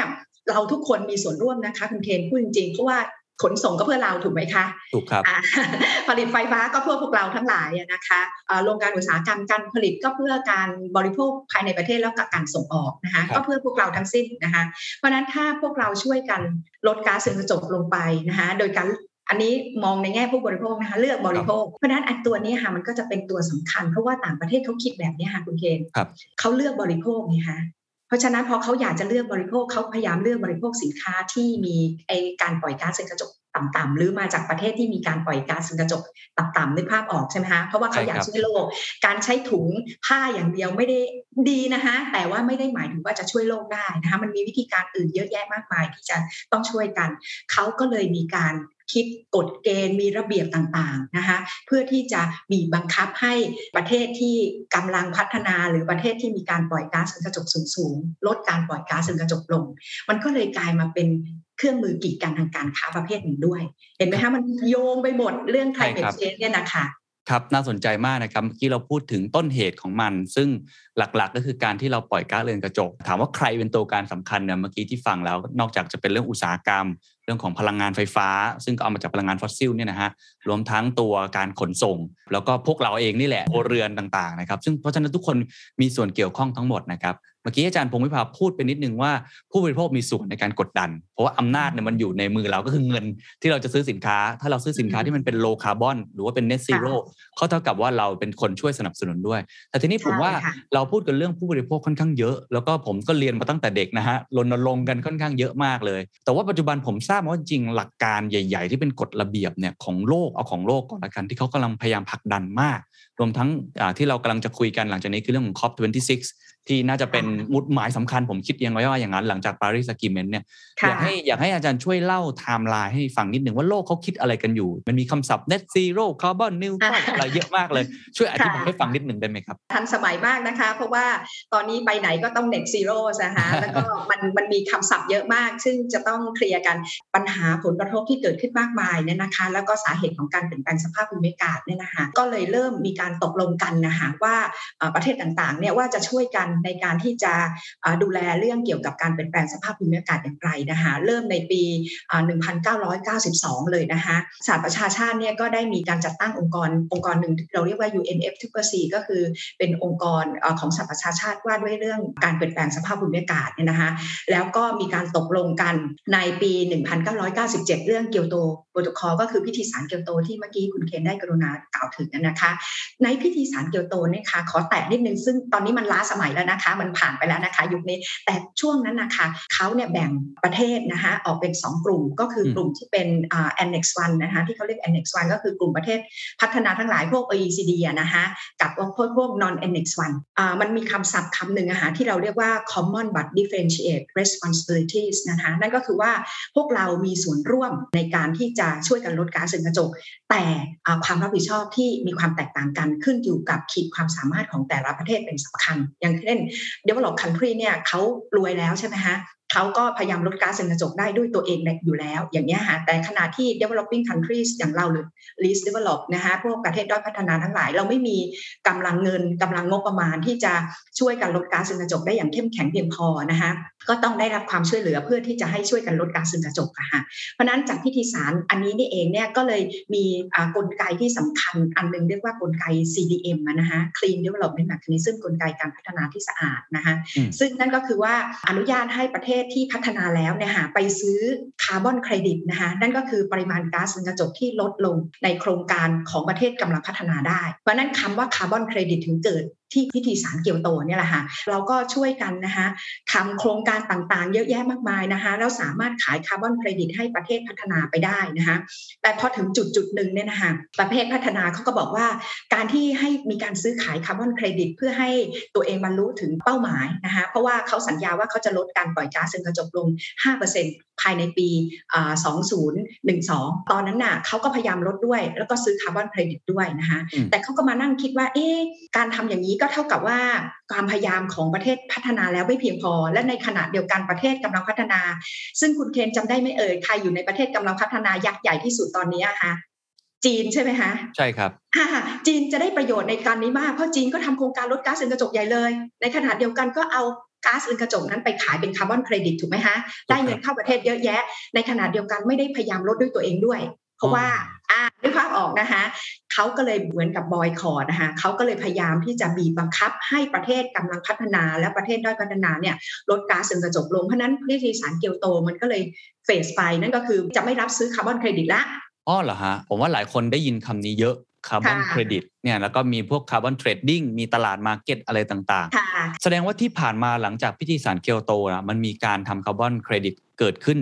เราทุกคนมีส่วนร่วมนะคะคุณเคนพูดจริงๆเพราะว่า ขนส่งก็เพื่อเราถูกไหมคะถูกครับอ่าผลิตไฟฟ้าก็เพื่อพวกเราทั้งหลายอะนะคะอ่าโรงการอุตสาหกรรมการผลิตก็เพื่อการบริโภคภายในประเทศแล้วก็การส่งออกนะคะครับก็เพื่อพวกเราทั้งสิ้นนะคะเพราะฉะนั้นถ้าพวกเราช่วยกันลดก๊าซเรือนกระจกลงไปนะคะโดยการอันนี้มองในแง่ผู้บริโภคนะคะเลือกบริโภค เพราะฉะนั้นอันตัวนี้ค่ะมันก็จะเป็นตัวสำคัญ เพราะว่าต่างประเทศเขาคิดแบบนี้ค่ะคุณเคนครับเขาเลือกบริโภคไงคะ เพราะฉะนั้นพอเขาอยากจะเลือกบริโภคเขาพยายามเลือกบริโภคสินค้าที่มีไอการปล่อยก๊าซเรือนกระจกต่ำๆหรือมาจากประเทศที่มีการปล่อยก๊าซเรือนกระจกต่ำๆนึกภาพออกใช่ไหมคะเพราะว่าเขาอยากช่วยโลก การใช้ถุงผ้าอย่างเดียวไม่ได้ดีนะคะแต่ว่าไม่ได้หมายถึงว่าจะช่วยโลกได้นะคะมันมีวิธีการอื่นเยอะแยะมากมายที่จะต้องช่วยกันเขาก็เลยมีการ คิดกฎเกณฑ์มีระเบียบต่างๆนะคะเพื่อที่จะมีบังคับให้ประเทศที่กำลังพัฒนาหรือประเทศที่มีการปล่อยก๊าซเรือนกระจกสูงๆลดการปล่อยก๊าซเรือนกระจกลง มันก็เลยกลายมาเป็นเครื่องมือกีดกันทางการค้าประเภทหนึ่งด้วย เห็นไหมคะมันโยงไปหมดเรื่อง climate change เนี่ยนะคะ ครับน่าสนใจมากนะครับเมื่อกี้เราพูดถึงต้นเหตุของมัน ซึ่งหลักๆ ก็คือการที่เราปล่อยก๊าซเรือนกระจก ถามว่าใครเป็นตัวการสำคัญเนี่ยเมื่อกี้ที่ฟังแล้วนอกจากจะเป็นเรื่องอุตสาหกรรม เรื่องของพลังงานไฟฟ้า ซึ่งก็เอามาจากพลังงานฟอสซิลเนี่ยนะฮะรวมทั้งตัวการขนส่ง แล้วก็พวกเราเองนี่แหละครัวเรือนต่างๆนะครับซึ่งเพราะฉะนั้นทุกคนมีส่วนเกี่ยวข้องทั้งหมดนะครับ เมื่อกี้อาจารย์พงศ์วิภาพูดไปนิดนึงว่าผู้บริโภคมีส่วนในการกดดัน เพราะว่าอำนาจเนี่ยมันอยู่ในมือเราก็คือเงินที่เราจะซื้อสินค้า ถ้าเราซื้อสินค้าที่มันเป็นโลคาร์บอนหรือว่าเป็นเน t ซีโร่เขาเท่ากับว่าเราเป็นคนช่วยสนับสนุนด้วย แต่ทีนี้ผมว่าเราพูดกันเรื่องผู้บริโภคค่อนข้างเยอะ แล้วก็ผมก็เรียนมาตั้งแต่เด็กนะฮะรณรงค์กันค่อนข้างเยอะมากเลย แต่ว่าปัจจุบันผมทราบว่าจริงหลักการใหญ่ ๆ ที่เป็นกฎระเบียบเนี่ยของโลกเอาของโลกก่อนละกันที่เขากำลังพยายามผลักดันมาก รวมทั้งที่เรากำลังจะคุยกันหลังจากนี้คือเรื่องของ COP26 ที่น่าจะเป็นหมุดหมายสำคัญผมคิดยังไงว่าอย่างนั้น หลังจาก Paris Agreement เนี่ยอยากให้อยากให้อาจารย์ช่วยเล่าไทม์ไลน์ให้ฟังนิดหนึ่งว่าโลกเขาคิดอะไรกันอยู่ มันมีคำศัพท์ net zero carbon neutral อะไรเยอะมากเลย ช่วยอธิบายให้ฟังนิดหนึ่งได้ไหมครับ ทันสมัยมากนะคะ เพราะว่าตอนนี้ไปไหนก็ต้อง net zero นะคะแล้วก็มันมันมีคำศัพท์เยอะมาก ซึ่งจะต้องเคลียร์กันปัญหาผลกระทบที่เกิดขึ้นมากมายเนี่ยนะคะ แล้วก็สาเหตุของการเปลี่ยนแปลงสภาพภูมิอากาศเนี่ยนะคะก็เลยเริ่มมีการตกลงกันนะคะว่าประเทศต่างๆเนี่ยว่าจะช่วยกันในการที่จะดูแลเรื่องเกี่ยวกับการเปลี่ยนแปลงสภาพภูมิอากาศอย่างไรนะคะเริ่มในปี 1992 เลยนะคะสหประชาชาติเนี่ยก็ได้มีการจัดตั้งองค์กรองค์กรหนึ่งเราเรียกว่า UNFCCC ก็คือเป็นองค์กรของสหประชาชาติว่าด้วยเรื่องการเปลี่ยนแปลงสภาพภูมิอากาศเนี่ยนะคะแล้วก็มีการตกลงกันในปี 1997 เรื่องเกียวโตโปรโตคอลก็คือพิธีสารเกียวโตที่เมื่อกี้คุณเคนได้กรุณากล่าวถึงนะคะในพิธีสารเกียวโตเนี่ยค่ะขอแตะนิดนึงซึ่งตอนนี้มันล้าสมัยแล้วนะคะ มันผ่านไปแล้วนะคะ ยุคนี้แต่ช่วงนั้นนะคะเขาเนี่ยแบ่งประเทศนะคะออกเป็น 2 กลุ่มก็คือกลุ่มที่เป็นอ่า annex 1นะคะที่เขาเรียก annex 1ก็คือกลุ่มประเทศพัฒนาทั้งหลายพวก OECD นะคะกับพวกพวก non annex 1อ่ามันมีคำศัพท์คำหนึ่งนะคะที่เราเรียกว่า common but differentiate responsibilities นะคะนั่นก็คือว่าพวกเรามีส่วนร่วมในการที่จะช่วยกันลดก๊าซเรือนกระจก แต่ความรับผิดชอบที่มีความแตกต่างกันขึ้นอยู่กับขีดความสามารถของแต่ละประเทศเป็นสำคัญ อย่างเช่น develop country เนี่ยเขารวยแล้วใช่ไหมฮะ เขาก็พยายามลดก๊าซเรือนกระจกได้ด้วยตัวเองอยู่แล้ว อย่างนี้ฮะแต่ขณะที่ developing countries อย่างเราหรือ least develop นะคะพวกประเทศด้อยพัฒนาทั้งหลาย เราไม่มีกำลังเงินกำลังงบประมาณที่จะช่วยกันลดก๊าซเรือนกระจกได้อย่างเข้มแข็งเพียงพอนะคะก็ต้องได้รับความช่วยเหลือเพื่อที่จะให้ช่วยกันลดก๊าซเรือนกระจกค่ะเพราะนั้นจากพิธีสารอันนี้นี่เองเนี่ยก็เลยมีกลไกที่สำคัญอันนึงเรียกว่ากลไก CDM นะคะ Clean Development Mechanism กลไกการพัฒนาที่สะอาดนะคะซึ่งนั่นก็คือว่าอนุญาตให้ประเทศที่พัฒนาแล้วเนี่ยไปซื้อคาร์บอนเครดิตนะคะนั่นก็คือปริมาณก๊าซเรือนกระจกที่ลดลงในโครงการของประเทศกำลังพัฒนาได้ เพราะนั้นคำว่าคาร์บอนเครดิตถึงเกิด ที่พิธีสารเกียวโตเนี่ยแหละค่ะเราก็ช่วยกันนะคะทำโครงการต่างๆ เยอะแยะมากมายนะคะแล้วสามารถขายคาร์บอนเครดิตให้ประเทศพัฒนาไปได้นะคะแต่พอถึงจุดจุดหนึ่งเนี่ยนะคะประเทศพัฒนาเขาก็บอกว่า การที่ให้มีการซื้อขายคาร์บอนเครดิต เพื่อให้ตัวเองบรรลุถึงเป้าหมายนะคะเพราะว่าเขาสัญญาว่าเขาจะลดการปล่อยก๊าซเรือนกระจกลง 5%ภายในปี 2012 ตอนนั้นน่ะเขาก็พยายามลดด้วย แล้วก็ซื้อคาร์บอนเครดิตด้วยนะคะแต่เขาก็มานั่งคิดว่าเอ๊ะการทำอย่างนี้ก็เท่ากับว่าความพยายามของประเทศพัฒนาแล้วไม่เพียงพอ และในขณะเดียวกันประเทศกำลังพัฒนา ซึ่งคุณเคนจำได้ไม่เอ่ยใครอยู่ในประเทศกำลังพัฒนายักษ์ใหญ่ที่สุดตอนนี้คะจีนใช่ไหมคะใช่ครับจีนจะได้ประโยชน์ในการนี้มากเพราะจีนก็ทำโครงการลดก๊าซเรือนกระจกใหญ่เลย ในขณะเดียวกันก็เอาก๊าซเรือนกระจกนั้นไปขายเป็นคาร์บอนเครดิตถูกไหมคะได้เงินเข้าประเทศเยอะแยะ ในขณะเดียวกันไม่ได้พยายามลดด้วยตัวเองด้วย เพราะว่าอ่านึกภาพออกนะคะเขาก็เลยเหมือนกับบอยคอตนะคะเขาก็เลยพยายามที่จะบีบบังคับให้ประเทศกำลังพัฒนาและประเทศด้อยพัฒนาเนี่ยลดก๊าซเรือนกระจกลงเพราะนั้นพิธีสารเกียวโตมันก็เลย fail ไปนั่นก็คือจะไม่รับซื้อคาร์บอนเครดิตละอ๋อเหรอฮะผมว่าหลายคนได้ยินคำนี้เยอะคาร์บอนเครดิตเนี่ยแล้วก็มีพวก carbon trading มีตลาด market อะไรต่างๆ แสดงว่าที่ผ่านมาหลังจากพิธีสารเกียวโตนะมันมีการทำคาร์บอนเครดิตเกิดขึ้น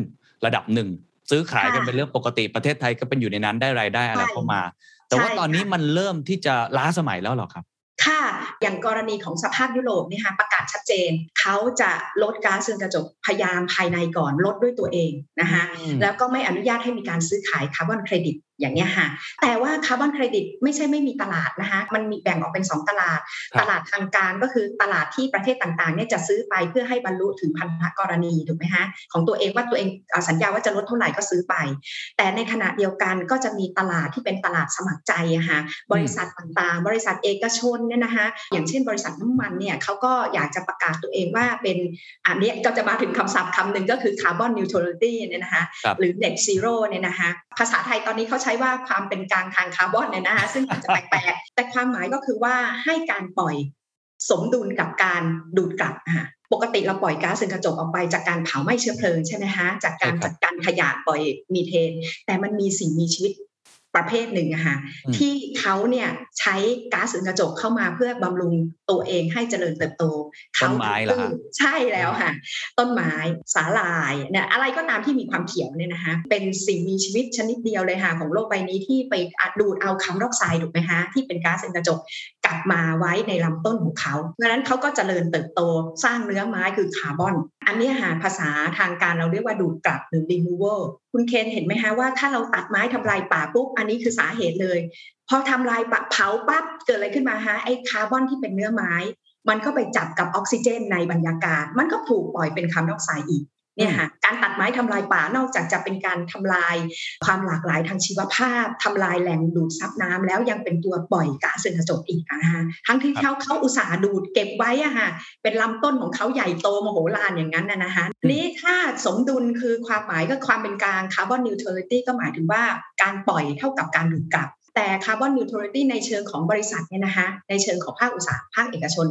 ระดับหนึ่ง ซื้อขายกันค่ะเป็นเรื่องปกติประเทศไทยก็เป็นอยู่ในนั้นได้รายได้อะไรใช่เข้ามา แต่ว่าใช่ตอนนี้ค่ะมันเริ่มที่จะล้าสมัยแล้วเหรอครับค่ะ อย่างกรณีของสภาพยุโรปเนี่ยค่ะประกาศชัดเจน เขาจะลดก๊าซเรือนกระจกพยายามภายในก่อนลดด้วยตัวเองนะคะอืมแล้วก็ไม่อนุญาตให้มีการซื้อขายคาร์บอนเครดิต อย่างเนี้ยค่ะ แต่ว่าคาร์บอนเครดิตไม่ใช่ไม่มีตลาดนะคะ มันมีแบ่งออกเป็น 2 ตลาดครับตลาดทางการก็คือตลาดที่ประเทศต่างๆเนี่ยจะซื้อไปเพื่อให้บรรลุถึงพันธกรณีถูกไหมฮะของตัวเองว่าตัวเองเอ่อสัญญาว่าจะลดเท่าไหร่ก็ซื้อไป แต่ในขณะเดียวกันก็จะมีตลาดที่เป็นตลาดสมัครใจอะค่ะบริษัทต่างๆ บริษัทเอกชนเนี่ยนะคะอย่างเช่นบริษัทน้ำมันเนี่ยเขาก็อยากจะประกาศตัวเองว่าเป็นอันเนี้ยก็จะมาถึงคำศัพท์คำหนึ่งก็คือ carbon neutrality เนี่ยนะคะครับหรือ net zero เนี่ยนะคะภาษาไทยตอนนี้เขาใช้ว่าความเป็นกลางทางคาร์บอนเนี่ยนะคะซึ่งอาจจะแปลกๆแต่ความหมายก็คือว่าให้การปล่อยสมดุลกับการดูดกลับอะค่ะปกติเราปล่อยก๊าซเรือนกระจกออกไปจากการเผาไหม้เชื้อเพลิงใช่ไหมคะจากการใช่ครับจัดการขยะปล่อยมีเทน แต่มันมีสิ่งมีชีวิต ประเภทหนึ่งอะค่ะอืมที่เขาเนี่ยใช้ก๊าซเรือนกระจกเข้ามาเพื่อบำรุงตัวเองให้เจริญเติบโตต้นไม้เหรอฮะใช่แล้วค่ะ ต้นไม้สาลายเนี่ยอะไรก็ตามที่มีความเขียวเนี่ยนะคะเป็นสิ่งมีชีวิตชนิดเดียวเลยค่ะของโลกใบนี้ที่ไปอัดดูดเอาคาร์บอนไดออกไซด์ถูกไหมคะที่เป็นก๊าซเรือนกระจก กลับมาไว้ในลำต้นของเขา เพราะฉะนั้นเขาก็เจริญเติบโตสร้างเนื้อไม้คือคาร์บอน อันเนี้ยค่ะภาษาทางการเราเรียกว่าดูดกลับหรือ removal คุณเคนเห็นไหมคะว่าถ้าเราตัดไม้ทำลายป่าปุ๊บอันนี้คือสาเหตุเลย พอทำลายป่าเผาปั๊บเกิดอะไรขึ้นมาฮะไอ้คาร์บอนที่เป็นเนื้อไม้ มันก็ไปจับกับออกซิเจนในบรรยากาศ มันก็ถูกปล่อยเป็นคาร์บอนไดออกไซด์อีก เนี่ยค่ะการตัดไม้ทำลายป่านอกจากจะเป็นการทำลายความหลากหลายทางชีวภาพทำลายแหล่งดูดซับน้ำแล้วยังเป็นตัวปล่อยก๊าซเรือนกระจกอีกนะคะทั้งที่เขาเขาอุตส่าห์ดูดเก็บไว้อะค่ะเป็นลำต้นของเขาใหญ่โตมโหฬารอย่างนั้นนะนะคะนี่ถ้าสมดุลคือความหมายก็ความเป็นกลาง carbon neutrality ก็หมายถึงว่าการปล่อยเท่ากับการดูดกลับแต่ carbon neutrality ในเชิงของบริษัทเนี่ยนะคะในเชิงของภาคอุตสาหภาคเอกชน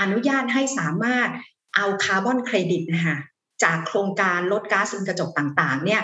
อนุญาตให้สามารถเอาคาร์บอนเครดิตนะคะ จากโครงการลดก๊าซเรือนกระจกต่างๆ เนี่ย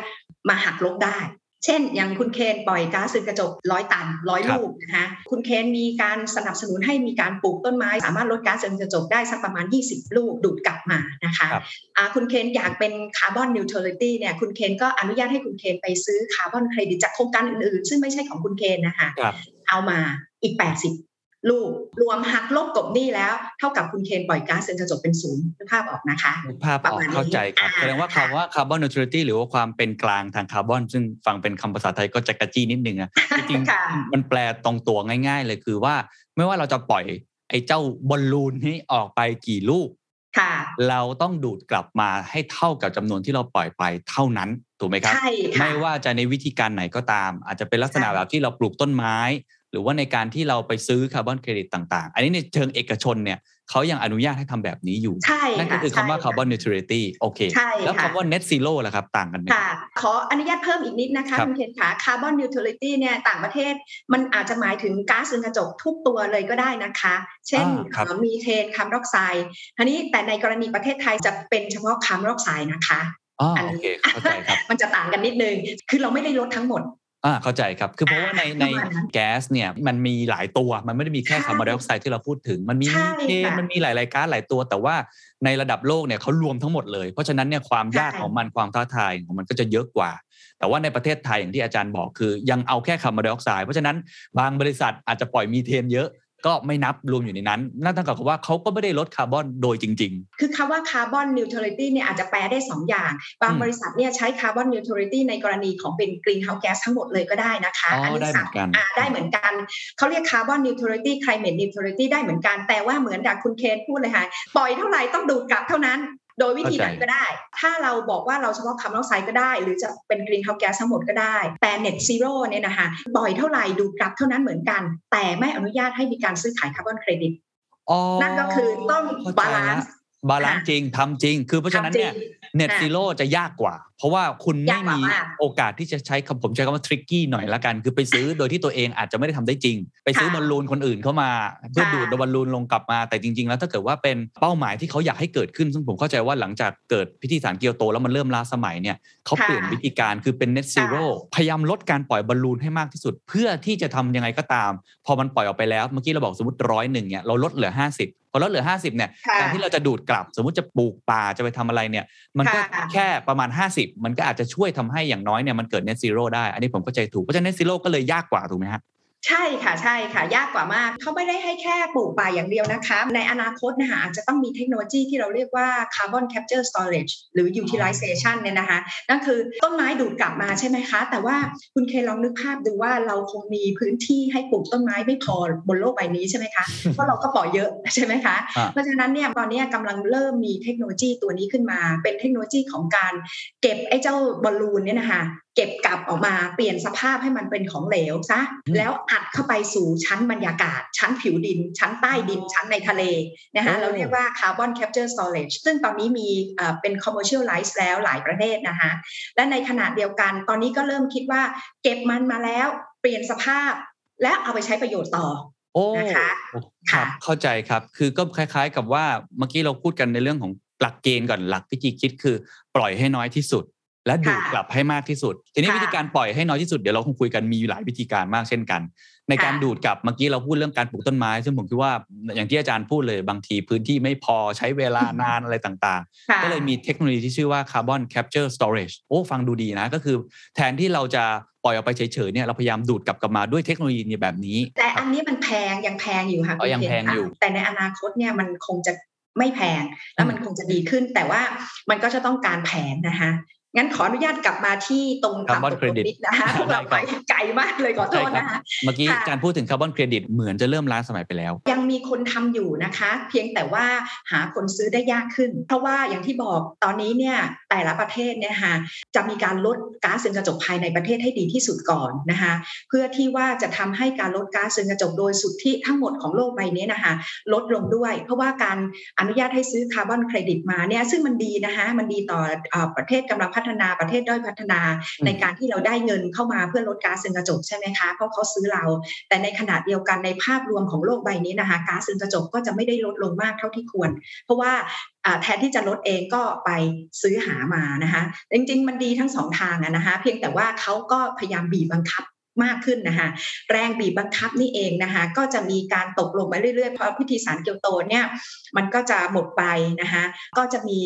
มาหักลบได้ เช่น อย่างคุณเคนปล่อยก๊าซเรือนกระจกร้อยตันร้อยครับลูกนะคะคุณเคนมีการสนับสนุนให้มีการปลูกต้นไม้ สามารถลดก๊าซเรือนกระจกได้สักประมาณ 20 ลูกดูดกลับมานะคะครับอ่าคุณเคนอยากเป็น carbon neutrality เนี่ยคุณเคนก็อนุญาตให้คุณเคนไปซื้อคาร์บอนเครดิตจากโครงการอื่นๆ ซึ่งไม่ใช่ของคุณเคนนะคะครับเอามาอีก 80 ลูกรวมหักลบกบหนี้แล้ว เท่ากับคุณเคนปล่อยก๊าซเรือนกระจกเป็นศูนย์นึกภาพออกนะคะนึกภาพออกประมาณนี้เข้าใจครับอ่าแสดงว่าคำว่าคาร์บอนนิวทรัลิตี้หรือว่าความเป็นกลางทางคาร์บอน ซึ่งฟังเป็นคำภาษาไทยก็จะกระจี้นิดนึงอะจริงค่ะๆมันแปลตรงตัวง่าย ๆ เลยคือว่า ไม่ว่าเราจะปล่อยไอ้เจ้าบอลลูนนี้ออกไปกี่ลูกค่ะเราต้องดูดกลับมาให้เท่ากับจำนวนที่เราปล่อยไปเท่านั้นถูกไหมครับใช่ค่ะไม่ว่าจะในวิธีการไหนก็ตาม อาจจะเป็นลักษณะใช่แบบที่เราปลูกต้นไม้ หรือว่าในการที่เราไปซื้อคาร์บอนเครดิตต่างๆ อันนี้ในเชิงเอกชนเนี่ยเขายังอนุญาตให้ทำแบบนี้อยู่ใช่นั่นก็คือคำว่าใช่ carbon neutrality โอเคใช่แล้วค่ะคำว่า net zero ล่ะครับต่างกันไหมค่ะขออนุญาตเพิ่มอีกนิดนะคะครับคุณเคนค่ะ carbon neutrality เนี่ยต่างประเทศมันอาจจะหมายถึงก๊าซเรือนกระจกทุกตัวเลยก็ได้นะคะ เช่นอ่าครับเอ่อมีเทนคาร์บอนไดออกไซด์ทีนี้แต่ในกรณีประเทศไทยจะเป็นเฉพาะคาร์บอนไดออกไซด์นะคะอ๋ออันนี้โอเคเข้าใจครับมันจะต่างกันนิดนึง คือเราไม่ได้ลดทั้งหมด อ่าเข้าใจครับ คือเพราะว่าในอ่าในประมาณนั้นแก๊สเนี่ยมันมีหลายตัว มันไม่ได้มีแค่ใช่คาร์บอนไดออกไซด์ที่เราพูดถึง มันมีใช่มีเทนค่ะมันมีหลายๆก๊าซหลายตัว แต่ว่าในระดับโลกเนี่ยเขารวมทั้งหมดเลย เพราะฉะนั้นเนี่ยความยากใช่ของมันความท้าทายของมันก็จะเยอะกว่า แต่ว่าในประเทศไทยอย่างที่อาจารย์บอกคือ ยังเอาแค่คาร์บอนไดออกไซด์ เพราะฉะนั้นบางบริษัทอาจจะปล่อยมีเทนเยอะ ก็ไม่นับรวมอยู่ในนั้นนั่นเท่ากับว่าเขาก็ไม่ได้ลดคาร์บอนโดยจริงคือคำว่า carbon neutrality เนี่ยอาจจะแปลได้ 2 อย่าง บางอืมบริษัทเนี่ยใช้ carbon neutrality ในกรณีของเป็น greenhouse gas ทั้งหมดเลยก็ได้นะคะอ๋อได้เหมือนกันอ่าได้เหมือนกันเขาเรียก carbon neutrality climate neutrality ได้เหมือนกัน แต่ว่าเหมือนดังคุณเคนพูดเลยค่ะปล่อยเท่าไหร่ต้องดูดกลับเท่านั้น โดยวิธีไหนเข้าใจก็ได้ ถ้าเราบอกว่าเราเฉพาะคาร์บอนไดออกไซด์ก็ได้ หรือจะเป็น greenhouse gas ทั้งหมดก็ได้ แต่ net zero เนี่ยนะคะปล่อยเท่าไหร่ดูดกลับเท่านั้นเหมือนกัน แต่ไม่อนุญาตให้มีการซื้อขายคาร์บอนเครดิตๆอ๋อนั่นก็คือต้องเข้าใจละ balance balance จริงทำจริง คือเพราะฉะนั้นเนี่ยทำจริง net อะ zero จะยากกว่า เพราะว่าคุณไม่ยากกว่ามีมากโอกาสที่จะใช้คำผมใช้คำว่า tricky หน่อยละกัน คือไปซื้อโดยที่ตัวเองอาจจะไม่ได้ทำได้จริง ไปซื้อบอลลูนคนอื่นเข้ามา เพื่อค่ะดูดบอลลูนลงกลับมา แต่จริง ๆ แล้วถ้าเกิดว่าเป็นเป้าหมายที่เขาอยากให้เกิดขึ้น ซึ่งผมเข้าใจว่าหลังจากเกิดพิธีสารเกียวโตแล้วมันเริ่มล้าสมัยเนี่ยเขาค่ะเปลี่ยนวิธีการคือเป็น net zero พยายามลดการปล่อยบอลลูนให้มากที่สุด เพื่อที่จะทำยังไงก็ตาม พอมันปล่อยออกไปแล้วเมื่อกี้เราบอกสมมติร้อยหนึ่งเนี่ยเราลดเหลือ 50 พอลดเหลือ 50เนี่ยค่ะการที่เราจะดูดกลับ สมมุติจะปลูกป่าจะไปทำอะไรเนี่ย มันก็ค่ะแค่ประมาณ 50 มันก็อาจจะช่วยทำให้อย่างน้อยเนี่ยมันเกิด net zero ได้ อันนี้ผมเข้าใจถูก เพราะฉะนั้น net zero ก็เลยยากกว่าถูกไหมฮะ ใช่ค่ะใช่ค่ะ ยากกว่ามากเขาไม่ได้ให้แค่ปลูกป่าอย่างเดียวนะคะ ในอนาคตนะคะอาจจะต้องมีเทคโนโลยีที่เราเรียกว่า carbon capture storage หรือ utilization เนี่ยนะคะ นั่นคือต้นไม้ดูดกลับมาใช่ไหมคะ แต่ว่าคุณเคลองนึกภาพดูว่าเราคงมีพื้นที่ให้ปลูกต้นไม้ไม่พอบนโลกใบนี้ใช่ไหมคะเพราะเราก็ปล่อยเยอะใช่ไหมคะอ่าเพราะฉะนั้นเนี่ยตอนนี้กำลังเริ่มมีเทคโนโลยีตัวนี้ขึ้นมา เป็นเทคโนโลยีของการเก็บไอ้เจ้าบอลลูนเนี่ยนะคะ เก็บกลับออกมาเปลี่ยนสภาพให้มันเป็นของเหลวซะอืมแล้วอัดเข้าไปสู่ชั้นบรรยากาศ ชั้นผิวดิน ชั้นใต้ดิน ชั้นในทะเลนะคะโอ้เราเรียกว่า carbon capture storage ซึ่งตอนนี้มีเอ่อเป็น commercialize แล้วหลายประเทศนะคะและในขณะเดียวกันตอนนี้ก็เริ่มคิดว่าเก็บมันมาแล้วเปลี่ยนสภาพ และเอาไปใช้ประโยชน์ต่อโอ้นะคะครัค่ะบเข้าใจครับคือก็คล้าย ๆ กับว่าเมื่อกี้เราพูดกันในเรื่องของหลักเกณฑ์ก่อนหลักวิธีคิดคือ ปล่อยให้น้อยที่สุด และดูดค่ะกลับให้มากที่สุด ทีนี้ค่ะวิธีการปล่อยให้น้อยที่สุดเดี๋ยวเราคงคุยกันมีอยู่หลายวิธีการมากเช่นกัน ในการค่ะดูดกลับเมื่อกี้เราพูดเรื่องการปลูกต้นไม้ ซึ่งผมคิดว่าอย่างที่อาจารย์พูดเลยบางทีพื้นที่ไม่พอใช้เวลานานอะไรต่างๆค่ะก็เลยมีเทคโนโลยีที่ชื่อว่า Carbon Capture Storage โอ้ฟังดูดีนะ ก็คือแทนที่เราจะปล่อยออกไปเฉยๆเนี่ยเราพยายามดูดกลับกลับมาด้วยเทคโนโลยีแบบนี้ แต่อันนี้มันแพงยังแพงอยู่ค่ะอ๋อคุณยังเคนแพงอยู่ค่ะแต่ในอนาคตเนี่ยมันคงจะไม่แพงแล้วมันคงจะดีขึ้นแต่ว่ามันก็จะต้องการแผนนะคะ งั้นขออนุญาตกลับมาที่ตรงความ Carbon ตกลง credit นิดนะคะพวกเราไปไกลมากเลยขอโทษนะคะเมื่อกี้ค่ะอาจารย์พูดถึงคาร์บอนเครดิตเหมือนจะเริ่มล้าสมัยไปแล้ว ยังมีคนทำอยู่นะคะ เพียงแต่ว่าหาคนซื้อได้ยากขึ้น เพราะว่าอย่างที่บอกตอนนี้เนี่ยแต่ละประเทศเนี่ยค่ะจะมีการลดก๊าซเรือนกระจกภายในประเทศให้ดีที่สุดก่อนนะคะ เพื่อที่ว่าจะทำให้การลดก๊าซเรือนกระจกโดยสุทธิทั้งหมดของโลกใบนี้นะคะลดลงด้วย เพราะว่าการอนุญาตให้ซื้อคาร์บอนเครดิตมาเนี่ยซึ่งมันดีนะคะมันดีต่อเอ่อประเทศกำลังพัฒนาประเทศด้อยพัฒนาอืมในการที่เราได้เงินเข้ามาเพื่อลดก๊าซเรือนกระจกใช่ไหมคะเพราะเขาซื้อเรา แต่ในขณะเดียวกันในภาพรวมของโลกใบนี้นะคะก๊าซเรือนกระจกก็จะไม่ได้ลดลงมากเท่าที่ควร เพราะว่าอ่าแทนที่จะลดเองก็ไปซื้อหามานะคะจริงๆ มันดีทั้งสองทางอะนะคะเพียงแต่ว่าเขาก็พยายามบีบบังคับ มากขึ้นนะคะแรงบีบบังคับนี่เองนะคะก็จะมีการตกลงไปเรื่อยๆ เพราะพิธีสารเกียวโตเนี่ยมันก็จะหมดไปนะคะก็จะมี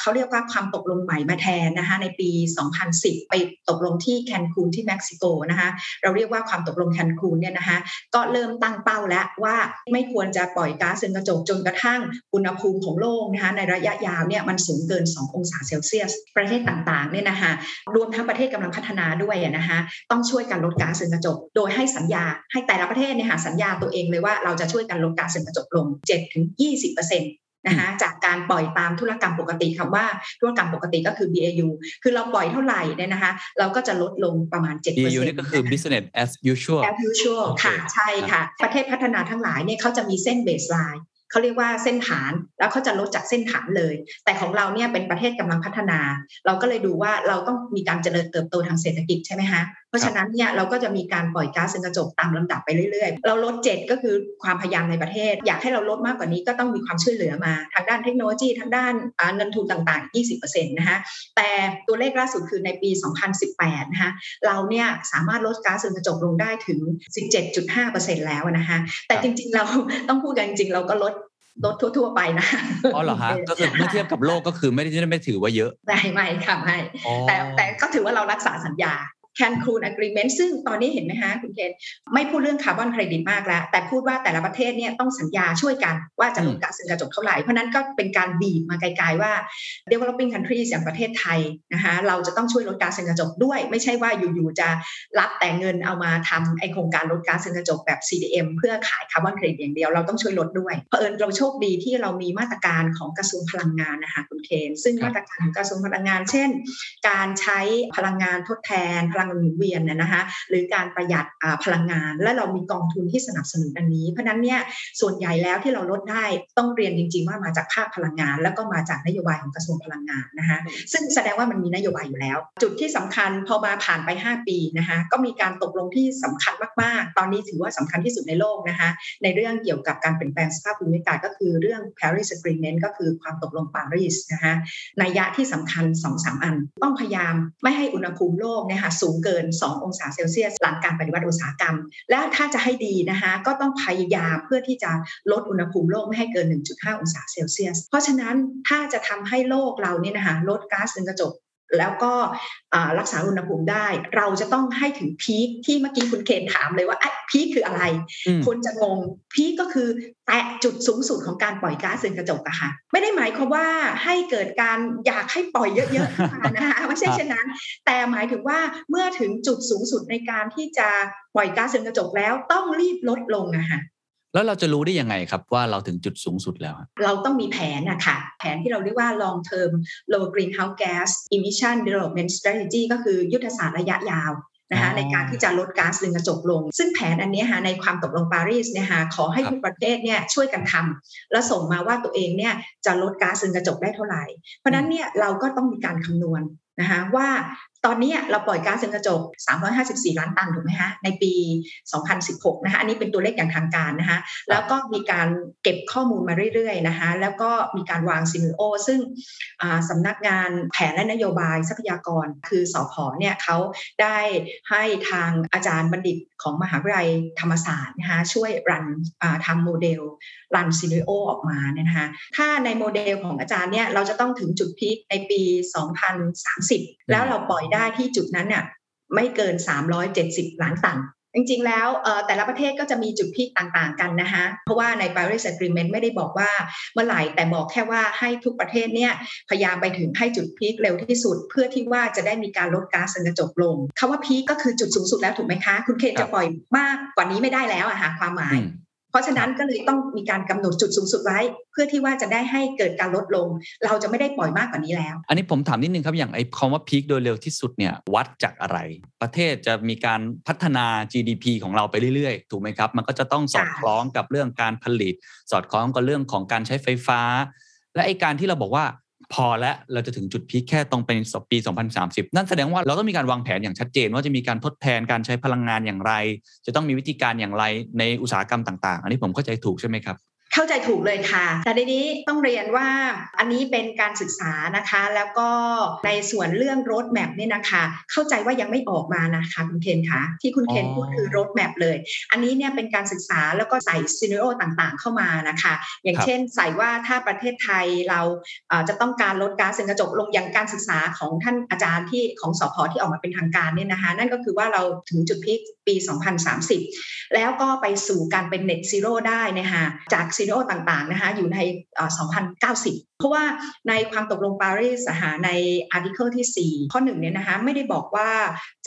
เขาเรียกว่าความตกลงใหม่มาแทนนะคะในปี 2010 ไปตกลงที่แคนคูนที่เม็กซิโกนะคะเราเรียกว่าความตกลงแคนคูนเนี่ยนะคะก็เริ่มตั้งเป้าแล้วว่าไม่ควรจะปล่อยก๊าซเรือนกระจกจนกระทั่งอุณหภูมิของโลกนะคะในระยะยาวเนี่ยมันสูงเกิน 2 องศาเซลเซียส ประเทศต่างๆเนี่ยนะคะรวมทั้งประเทศกำลังพัฒนาด้วยนะคะต้องช่วยกันลดก๊าซเรือนกระจก โดยให้สัญญาให้แต่ละประเทศเนี่ยหาสัญญาตัวเองเลยว่าเราจะช่วยกันลดก๊าซเรือนกระจกลง 7-20%นะคะจากการปล่อยตามธุรกรรมปกติคำว่าธุรกรรมปกติก็คือ BAU คือเราปล่อยเท่าไหร่เนี่ยนะคะ เราก็จะลดลงประมาณ7% EU นี่ก็คือ business as usual as usual โอเคค่ะ ใช่ค่ะ ประเทศพัฒนาทั้งหลายเนี่ยเขาจะมีเส้นเบสไลน์ เขาเรียกว่าเส้นฐานแล้วเขาจะลดจากเส้นฐานเลย แต่ของเราเนี่ยเป็นประเทศกำลังพัฒนา เราก็เลยดูว่าเราต้องมีการเจริญเติบโตทางเศรษฐกิจใช่ไหมคะเพราะฉะนั้นเนี่ยเราก็จะมีการปล่อยก๊าซเรือนกระจกตามลำดับไปเรื่อยๆ เราลดเจ็ดก็คือความพยายามในประเทศ อยากให้เราลดมากกว่านี้ก็ต้องมีความช่วยเหลือมา ทางด้านเทคโนโลยีทางด้านเงินทุนต่างๆ 20%นะคะแต่ตัวเลขล่าสุดคือในปี 2018 นะคะเราเนี่ยสามารถลดก๊าซเรือนกระจกลงได้ถึง 17.5%แล้วนะคะแต่จริงๆเราต้องพูดกันจริงๆเราก็ลด ลดทั่ว ๆ ไปนะอ๋อเหรอฮะก็คือเมื่อเทียบกับโลกก็คือไม่ได้ไม่ถือว่าเยอะไม่ไม่ค่ะไม่อ๋อแต่แต่ก็ถือว่าเรารักษาสัญญา Cancun Agreement ซึ่งตอนนี้เห็นไหมฮะคุณเคนไม่พูดเรื่องคาร์บอนเครดิตมากแล้ว แต่พูดว่าแต่ละประเทศเนี่ยต้องสัญญาช่วยกันว่าจะลดก๊าซเรือนกระจกเท่าไหร่ เพราะนั้นก็เป็นการบีบมาไกลๆว่า developing countries อย่างประเทศไทยนะคะเราจะต้องช่วยลดก๊าซเรือนกระจกด้วย ไม่ใช่ว่าอยู่ๆจะรับแต่เงินเอามาทำไอโครงการลดก๊าซเรือนกระจกแบบ CDM เพื่อขายคาร์บอนเครดิตอย่างเดียวเราต้องช่วยลดด้วยเผอิญเราโชคดีที่เรามีมาตรการของกระทรวงพลังงานนะคะคุณเคนซึ่งมาตรการของกระทรวงพลังงาน เช่น การใช้พลังงานทดแทนพลังหมุนเวียนเนี่ยนะคะหรือการประหยัดอ่าพลังงาน และเรามีกองทุนที่สนับสนุนอันนี้ เพราะฉะนั้นเนี่ยส่วนใหญ่แล้วที่เราลดได้ต้องเรียนจริง ๆ ว่ามาจากภาคพลังงาน แล้วก็มาจากนโยบายของกระทรวงพลังงานนะคะซึ่งแสดงว่ามันมีนโยบายอยู่แล้ว จุดที่สำคัญพอมาผ่านไป 5 ปีนะคะก็มีการตกลงที่สำคัญมากๆ ตอนนี้ถือว่าสำคัญที่สุดในโลกนะคะในเรื่องเกี่ยวกับการเปลี่ยนแปลงสภาพภูมิอากาศก็คือเรื่อง Paris Agreement ก็คือความตกลงปารีสนะคะนัยยะที่สำคัญ2อสามอัน ต้องพยายามไม่ให้อุณหภูมิโลกเนี่ยค่ะสูงเกิน 2 องศาเซลเซียสหลังการปฏิวัติอุตสาหกรรม และถ้าจะให้ดีนะคะก็ต้องพยายามเพื่อที่จะลดอุณหภูมิโลกไม่ให้เกิน 1.5 องศาเซลเซียส เพราะฉะนั้นถ้าจะทำให้โลกเราเนี่ยนะคะลดก๊าซเรือนกระจก แล้วก็รักษาอุณหภูมิได้ เราจะต้องให้ถึงพีคที่เมื่อกี้คุณเคนถามเลยว่าไอ้พีคคืออะไร คนจะงงพีคก็คือแตะจุดสูงสุดของการปล่อยก๊าซเรือนกระจกอะค่ะไม่ได้หมายความว่าให้เกิดการอยากให้ปล่อยเยอะๆนะคะไม่ใช่เช่นนั้น แต่หมายถึงว่าเมื่อถึงจุดสูงสุดในการที่จะปล่อยก๊าซเรือนกระจกแล้วต้องรีบลดลงอะค่ะ แล้วเราจะรู้ได้ยังไงครับว่าเราถึงจุดสูงสุดแล้ว เราต้องมีแผนนะคะแผนที่เราเรียกว่า long term low greenhouse gas emission development strategy ก็คือยุทธศาสตร์ระยะยาวนะคะในการที่จะลดก๊าซเรือนกระจกลง ซึ่งแผนอันนี้ค่ะในความตกลงปารีสเนี่ยค่ะขอให้ทุกประเทศเนี่ยช่วยกันทำแล้วส่งมาว่าตัวเองเนี่ยจะลดก๊าซเรือนกระจกได้เท่าไหร่ เพราะนั้นเนี่ยเราก็ต้องมีการคำนวณนะคะว่าตอนนี้เราปล่อยก๊าซเรือนกระจก 354 ล้านตันถูกไหมคะในปี 2016 นะคะ อันนี้เป็นตัวเลขอย่างทางการนะคะ แล้วก็มีการเก็บข้อมูลมาเรื่อยๆนะคะ แล้วก็มีการวางซิมิโอ ซึ่งสำนักงานแผนและนโยบายทรัพยากร คือสอพอเนี่ยเขาได้ให้ทางอาจารย์บัณฑิตของมหาวิทยาลัยธรรมศาสตร์นะคะช่วยรันทำโมเดลrun scenario ออกมาเนี่ยนะคะ ถ้าในโมเดลของอาจารย์เนี่ยเราจะต้องถึงจุด peak ในปี 2030 แล้วเราปล่อยได้ที่จุดนั้นเนี่ยไม่เกิน 370 ล้านตัน จริงๆ แล้วแต่ละประเทศก็จะมีจุด peak ต่างๆ กันนะคะเพราะว่าใน Paris Agreement ไม่ได้บอกว่าเมื่อไหร่แต่บอกแค่ว่าให้ทุกประเทศเนี่ยพยายามไปถึงให้จุด peak เร็วที่สุด เพื่อที่ว่าจะได้มีการลดก๊าซเรือนกระจกลงคำว่า peak ก็คือจุดสูงสุดแล้วถูกไหมคะ คุณเคนจะปล่อยมากกว่านี้ไม่ได้แล้วอะค่ะความหมาย ราะฉะนั้นก็เลยต้องมีการกำหนดจุดสูงสุดไว้ เพื่อที่ว่าจะได้ให้เกิดการลดลง เราจะไม่ได้ปล่อยมากกว่านี้แล้ว อันนี้ผมถามนิดนึงครับอย่างไอ้คำว่าพีคโดยเร็วที่สุดเนี่ยวัดจากอะไร ประเทศจะมีการพัฒนา GDP ของเราไปเรื่อยๆ ถูกไหมครับ มันก็จะต้องสอดคล้องกับเรื่องการผลิต สอดคล้องกับเรื่องของการใช้ไฟฟ้า และไอ้การที่เราบอกว่า พอแล้วเราจะถึงจุดพีคแค่ตรงเป็นปี 2030 นั่นแสดงว่าเราต้องมีการวางแผนอย่างชัดเจน ว่าจะมีการทดแทนการใช้พลังงานอย่างไร จะต้องมีวิธีการอย่างไรในอุตสาหกรรมต่าง ๆ อันนี้ผมเข้าใจถูกใช่ไหมครับ เข้าใจถูกเลยค่ะ แต่ในนี้ต้องเรียนว่าอันนี้เป็นการศึกษานะคะ แล้วก็ในส่วนเรื่องรถแมพเนี่ยนะคะ เข้าใจว่ายังไม่ออกมานะคะคุณเคนคะที่คุณเคนพูดคือรถแมพเลย อันนี้เนี่ยเป็นการศึกษาแล้วก็ใส่ซีนิโอต่างๆ เข้ามานะคะ อย่างเช่นใส่ว่าถ้าประเทศไทยเราจะต้องการลดก๊าซเรือนกระจกลงอย่างการศึกษาของท่านอาจารย์ที่ของสพที่ออกมาเป็นทางการเนี่ยนะคะนั่นก็คือว่าเราถึงจุด peak ปี 2030 แล้วก็ไปสู่การเป็น net zero ได้นะคะจาก scenario ต่างๆนะคะอยู่ใน 2090 เพราะว่าในความตกลงปารีสหาใน article ที่ 4 ข้อหนึ่งเนี่ยนะคะไม่ได้บอกว่า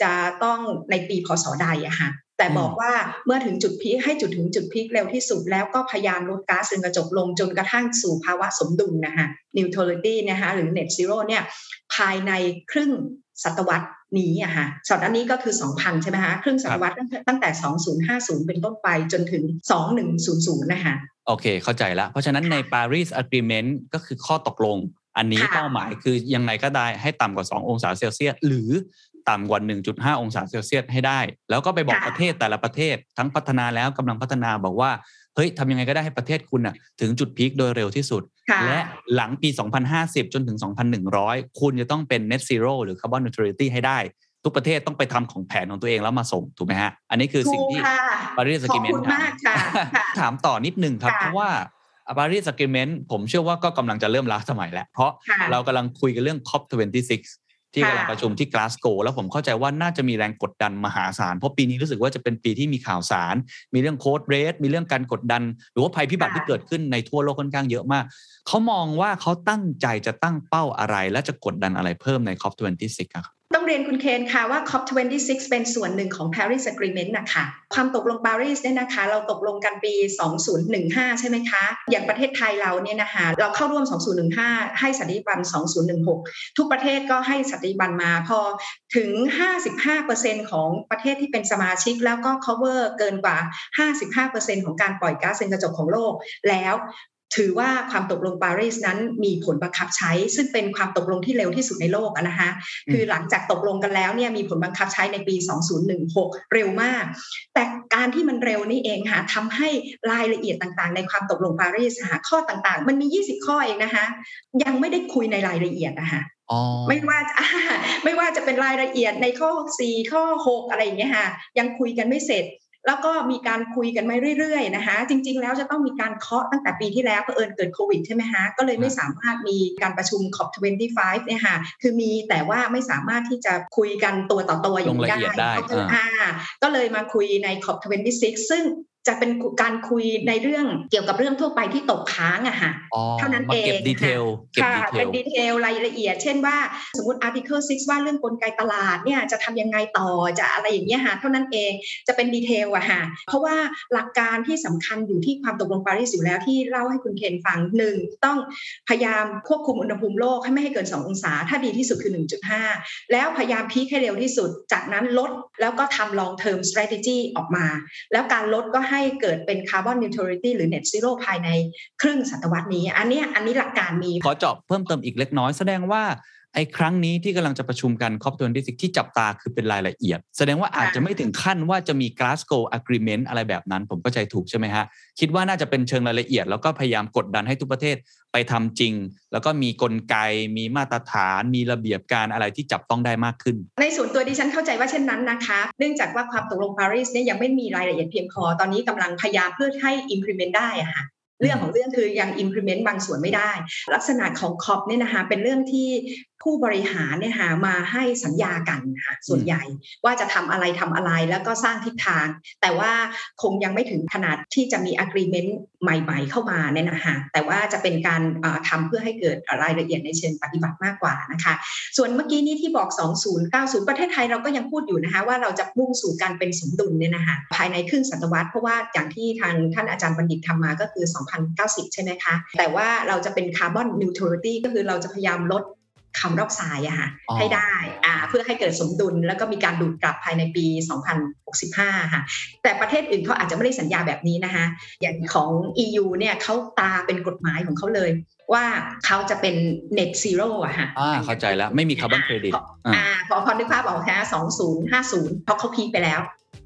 จะต้องในปีพศใดอะค่ะแต่บอกว่าเมื่อถึงจุด peak ให้จุดถึงจุด peak เร็วที่สุดแล้วก็พยายามลดก๊าซเรือนกระจกลงจนกระทั่งสู่ภาวะสมดุลนะคะ neutrality นะคะหรือ net zero เนี่ยภายในครึ่ง ศตวรรษนี้อะค่ะศตวรรษนี้ก็คือ 2000 ใช่ไหมคะครึ่งศตวรรษตั้งแต่ 2050 เป็นต้นไปจนถึง 2100 นะคะโอเค เข้าใจแล้ว เพราะฉะนั้นใน Paris Agreement ก็คือข้อตกลง อันนี้เป้าหมายคือยังไงก็ได้ให้ต่ำกว่า 2 องศาเซลเซียส หรือต่ำกว่า 1.5 องศาเซลเซียสให้ได้ แล้วก็ไปบอกประเทศแต่ละประเทศ ทั้งพัฒนาแล้วกำลังพัฒนาบอกว่าเฮ้ยทำยังไงก็ได้ให้ประเทศคุณอะถึงจุดพีคโดยเร็วที่สุด และหลังปี 2050 จนถึง 2100 คุณจะต้องเป็น net zero หรือ carbon neutrality ให้ได้ ทุกประเทศต้องไปทำของแผนของตัวเองแล้วมาส่ง ถูกไหมฮะ อันนี้คือสิ่งที่ Paris Agreement ถามถามต่อนิดนึงครับ เพราะว่า Paris Agreement ผมเชื่อว่าก็กำลังจะเริ่มล้าสมัยแล้ว เพราะเรากำลังคุยกันเรื่อง COP26 ที่กำลังประชุมที่กลาสโกแล้วผมเข้าใจว่าน่าจะมีแรงกดดันมหาศาล เพราะปีนี้รู้สึกว่าจะเป็นปีที่มีข่าวสาร มีเรื่องโค้ดเรสมีเรื่องการกดดัน หรือว่าภัยพิบัติที่เกิดขึ้นในทั่วโลกค่อนข้างเยอะมาก เขามองว่าเขาตั้งใจจะตั้งเป้าอะไร และจะกดดันอะไรเพิ่มใน COP26 ครับ ต้องเรียนคุณเคนค่ะว่า COP26 เป็นส่วนหนึ่งของ Paris Agreement นะคะความตกลงปารีสเนี่ยนะคะ เราตกลงกันปี 2015 ใช่ไหมคะ อย่างประเทศไทยเราเนี่ยนะคะเราเข้าร่วม 2015 ให้สันติบัน 2016 ทุกประเทศก็ให้สันติบันมาพอถึง 55%ของประเทศที่เป็นสมาชิก แล้วก็ cover เกินกว่า 55%ของการปล่อยก๊าซเรือนกระจกของโลกแล้ว ถือว่าความตกลงปารีสนั้นมีผลบังคับใช้ ซึ่งเป็นความตกลงที่เร็วที่สุดในโลกนะคะคือหลังจากตกลงกันแล้วเนี่ยมีผลบังคับใช้ในปี 2016 เร็วมาก แต่การที่มันเร็วนี่เองค่ะทำให้รายละเอียดต่างๆ ในความตกลงปารีสหาข้อต่างๆ มันมี 20 ข้อเองนะคะยังไม่ได้คุยในรายละเอียดนะคะอ๋อไม่ว่าอ่าไม่ว่าจะเป็นรายละเอียดในข้อ 4 ข้อ 6 อะไรอย่างเงี้ยค่ะยังคุยกันไม่เสร็จ แล้วก็มีการคุยกันมาเรื่อยๆนะคะจริง ๆ แล้วจะต้องมีการเคาะตั้งแต่ปีที่แล้วเผอิญเกิดโควิดใช่ไหมคะก็เลยไม่สามารถมีการประชุม COP25 เนี่ยค่ะคือมีแต่ว่าไม่สามารถที่จะคุยกันตัวต่อตัวอย่างลงละเอียดได้ก็เลยอ่าก็เลยมาคุยใน COP26 ซึ่ง จะเป็นการคุยในเรื่องเกี่ยวกับเรื่องทั่วไปที่ตกค้างอะค่ะอ๋อเท่านั้นมาเก็บเองดีเทลเก็บค่ะเป็น detail detail รายละเอียด เช่นว่าสมมติ article 6 ว่าเรื่องกลไกตลาดเนี่ยจะทำยังไงต่อจะอะไรอย่างเงี้ยค่ะเท่านั้นเองจะเป็น detail อะค่ะเพราะว่าหลักการที่สำคัญอยู่ที่ความตกลงปารีสอยู่แล้วที่เล่าให้คุณเคนฟังหนึ่งต้องพยายามควบคุมอุณหภูมิโลกให้ไม่ให้เกิน 2 องศา ถ้าดีที่สุดคือ 1.5 แล้วพยายาม peak ให้เร็วที่สุด จากนั้นลดแล้วก็ทำ long term strategy ออกมา แล้วการลดก็ให้เกิดเป็น carbon neutrality หรือ net zero ภายในครึ่งศตวรรษนี้ อันนี้อันนี้หลักการมี ขอเจาะเพิ่มเติมอีกเล็กน้อยแสดงว่า ไอ้ครั้งนี้ที่กำลังจะประชุมกัน COP26 ที่จับตาคือเป็นรายละเอียด แสดงว่าอาจจะไม่ถึงขั้นว่าจะมี Glasgow Agreement อะไรแบบนั้น ผมเข้าใจถูกใช่ไหมฮะ คิดว่าน่าจะเป็นเชิงรายละเอียด แล้วก็พยายามกดดันให้ทุกประเทศไปทำจริง แล้วก็มีกลไกมีมาตรฐาน มีระเบียบการอะไรที่จับต้องได้มากขึ้น ในส่วนตัวดิฉันเข้าใจว่าเช่นนั้นนะคะ เนื่องจากว่าความตกลงปารีสเนี่ยยังไม่มีรายละเอียดเพียงพอตอนนี้กำลังพยายามเพื่อให้ implement ได้อะค่ะเรื่องของเรื่องคือยัง implement บางส่วนไม่ได้ ลักษณะของคอปเนี่ยนะคะเป็นเรื่องที่ ผู้บริหารเนี่ยหามาให้สัญญากันค่ะส่วนใหญ่ ว่าจะทำอะไรทำอะไรแล้วก็สร้างทิศทาง แต่ว่าคงยังไม่ถึงขนาดที่จะมี agreement ใหม่ ๆ เข้ามาเนี่ยนะคะแต่ว่าจะเป็นการเอ่อทำเพื่อให้เกิดรายละเอียดในเชิงปฏิบัติมากกว่านะคะ ส่วนเมื่อกี้นี้ที่บอก 2090 ประเทศไทยเราก็ยังพูดอยู่นะคะว่าเราจะมุ่งสู่การเป็นสมดุลเนี่ยนะคะภายในครึ่งศตวรรษเพราะว่าอย่างที่ทางท่านอาจารย์บัณฑิตทำมาก็คือ 2090 ใช่ไหมคะ แต่ว่าเราจะเป็น carbon neutrality ก็คือเราจะพยายามลด คาร์บอนไดออกไซด์อะค่ะอ๋อให้ได้อ่าเพื่อให้เกิดสมดุลแล้วก็มีการดูดกลับภายในปี 2065 ค่ะ แต่ประเทศอื่นเขาอาจจะไม่ได้สัญญาแบบนี้นะคะ อย่างของ EU เนี่ยเขาตราเป็นกฎหมายของเขาเลยว่าเขาจะเป็น net zero อะค่ะอ่าเข้าใจแล้ว ไม่มีคาร์บอนเครดิตอ่าพอพอนึกภาพออกฮะสองศูนย์ห้าศูนย์เพราะเขา peak ไปแล้ว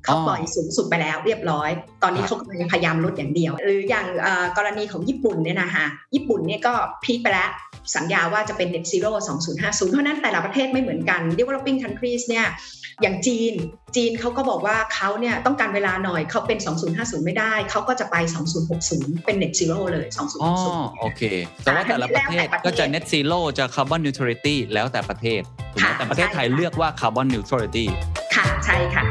เขาอ๋อปล่อยสูงสุดไปแล้วเรียบร้อย ตอนนี้เขากำลังพยายามลดอย่างเดียว หรืออย่างเอ่อกรณีของญี่ปุ่นเนี่ยนะคะญี่ปุ่นเนี่ยก็พีคไปแล้วสัญญาว่าจะเป็น net zero 2050 เพราะฉะนั้นแต่ละประเทศไม่เหมือนกัน developing countries เนี่ยอย่างจีน จีนเขาก็บอกว่าเขาเนี่ยต้องการเวลาหน่อยเขาเป็น 2050 ไม่ได้ เขาก็จะไป 2060 เป็น net zero เลยอ๋อ2060โอเค แต่ว่าแต่ละประเทศแล้วแต่ประเทศก็จะ net zero จะ carbon neutrality แล้วแต่ประเทศถูกไหมค่ะแต่ประเทศไทยใช่ค่ะเลือกว่า carbon neutrality ค่ะ ใช่ค่ะ